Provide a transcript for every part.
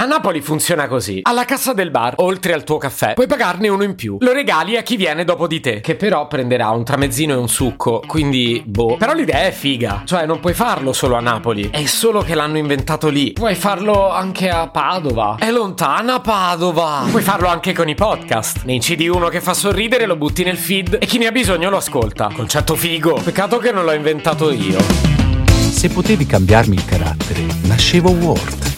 A Napoli funziona così. Alla cassa del bar, oltre al tuo caffè, puoi pagarne uno in più. Lo regali a chi viene dopo di te, che però prenderà un tramezzino e un succo, quindi boh. Però l'idea è figa. Cioè, non puoi farlo solo a Napoli. È solo che l'hanno inventato lì. Puoi farlo anche a Padova. È lontana Padova. Puoi farlo anche con i podcast. Ne incidi uno che fa sorridere, lo butti nel feed e chi ne ha bisogno lo ascolta. Concetto figo. Peccato che non l'ho inventato io. Se potevi cambiarmi il carattere, nascevo Word.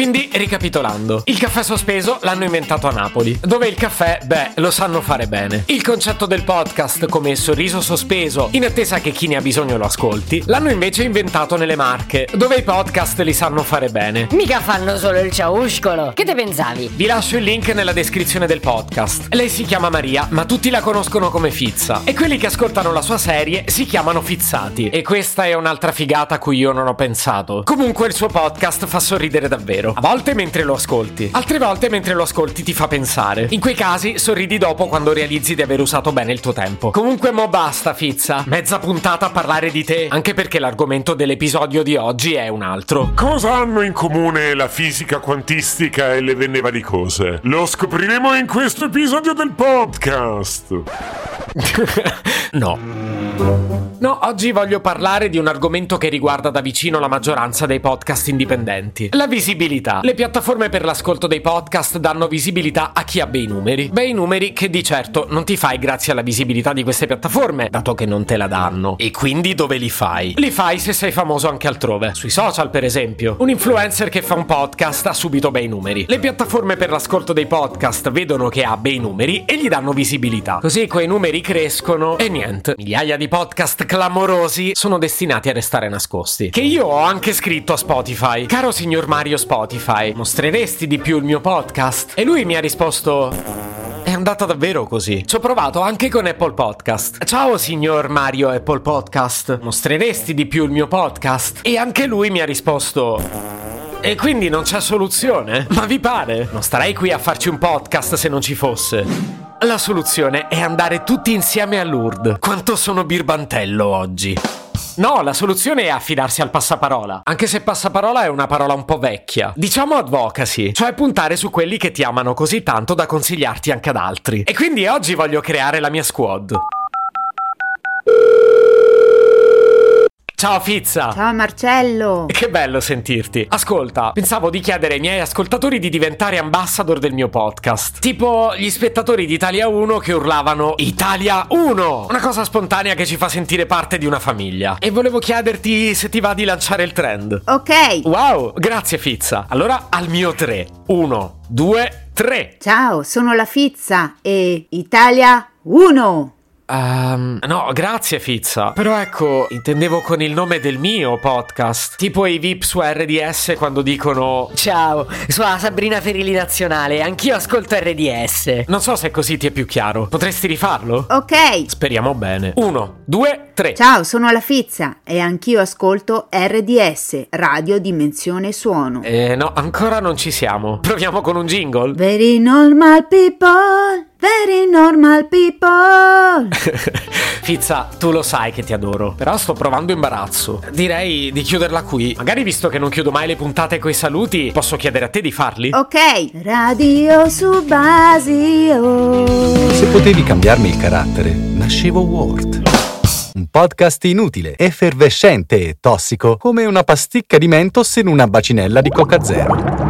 Quindi, ricapitolando, il caffè sospeso l'hanno inventato a Napoli, dove il caffè, beh, lo sanno fare bene. Il concetto del podcast come sorriso sospeso, in attesa che chi ne ha bisogno lo ascolti, l'hanno invece inventato nelle Marche, dove i podcast li sanno fare bene. Mica fanno solo il ciauscolo. Che te pensavi? Vi lascio il link nella descrizione del podcast. Lei si chiama Maria, ma tutti la conoscono come Fizza. E quelli che ascoltano la sua serie si chiamano Fizzati. E questa è un'altra figata a cui io non ho pensato. Comunque il suo podcast fa sorridere davvero. A volte mentre lo ascolti, altre volte mentre lo ascolti ti fa pensare. In quei casi sorridi dopo quando realizzi di aver usato bene il tuo tempo. Comunque mo basta, Fizza. Mezza puntata a parlare di te, anche perché l'argomento dell'episodio di oggi è un altro. Cosa hanno in comune la fisica quantistica e le venne varicose? Lo scopriremo in questo episodio del podcast. no. No, oggi voglio parlare di un argomento che riguarda da vicino la maggioranza dei podcast indipendenti. La visibilità. Le piattaforme per l'ascolto dei podcast danno visibilità a chi ha bei numeri. Bei numeri che di certo non ti fai grazie alla visibilità di queste piattaforme, dato che non te la danno. E quindi dove li fai? Li fai se sei famoso anche altrove. Sui social, per esempio. Un influencer che fa un podcast ha subito bei numeri. Le piattaforme per l'ascolto dei podcast vedono che ha bei numeri e gli danno visibilità. Così quei numeri crescono e niente. Migliaia di podcast clamorosi sono destinati a restare nascosti. Che io ho anche scritto a Spotify. Caro signor Mario Spotify, mostreresti di più il mio podcast? E lui mi ha risposto... È andata davvero così. Ci ho provato anche con Apple Podcast. Ciao signor Mario Apple Podcast, mostreresti di più il mio podcast? E anche lui mi ha risposto... E quindi non c'è soluzione? Ma vi pare? Non starei qui a farci un podcast se non ci fosse. La soluzione è andare tutti insieme a Lourdes. Quanto sono birbantello oggi. No, la soluzione è affidarsi al passaparola. Anche se passaparola è una parola un po' vecchia. Diciamo advocacy, cioè puntare su quelli che ti amano così tanto da consigliarti anche ad altri. E quindi oggi voglio creare la mia squad. Ciao Fizza! Ciao Marcello! Che bello sentirti. Ascolta, pensavo di chiedere ai miei ascoltatori di diventare ambassador del mio podcast. Tipo gli spettatori di Italia 1 che urlavano Italia 1! Una cosa spontanea che ci fa sentire parte di una famiglia. E volevo chiederti se ti va di lanciare il trend. Ok. Wow, grazie Fizza. Allora al mio 3. 1, 2, 3. Ciao, sono la Fizza e Italia 1! Um, no, grazie Fizza. Però ecco, intendevo con il nome del mio podcast. Tipo i VIP su RDS quando dicono Ciao, sono Sabrina Ferilli Nazionale, anch'io ascolto RDS. Non so se così ti è più chiaro. Potresti rifarlo? Ok. Speriamo bene. Uno, due, tre. Ciao, sono la Fizza e anch'io ascolto RDS, Radio Dimensione Suono. Eh, no, ancora non ci siamo. Proviamo con un jingle. Very normal people. Very normal people. Fizza, tu lo sai che ti adoro, però sto provando imbarazzo. Direi di chiuderla qui. Magari visto che non chiudo mai le puntate coi saluti, posso chiedere a te di farli? Ok, Radio Subasio. Se potevi cambiarmi il carattere, nascevo Word. Un podcast inutile, effervescente e tossico, come una pasticca di mentos in una bacinella di Coca Zero.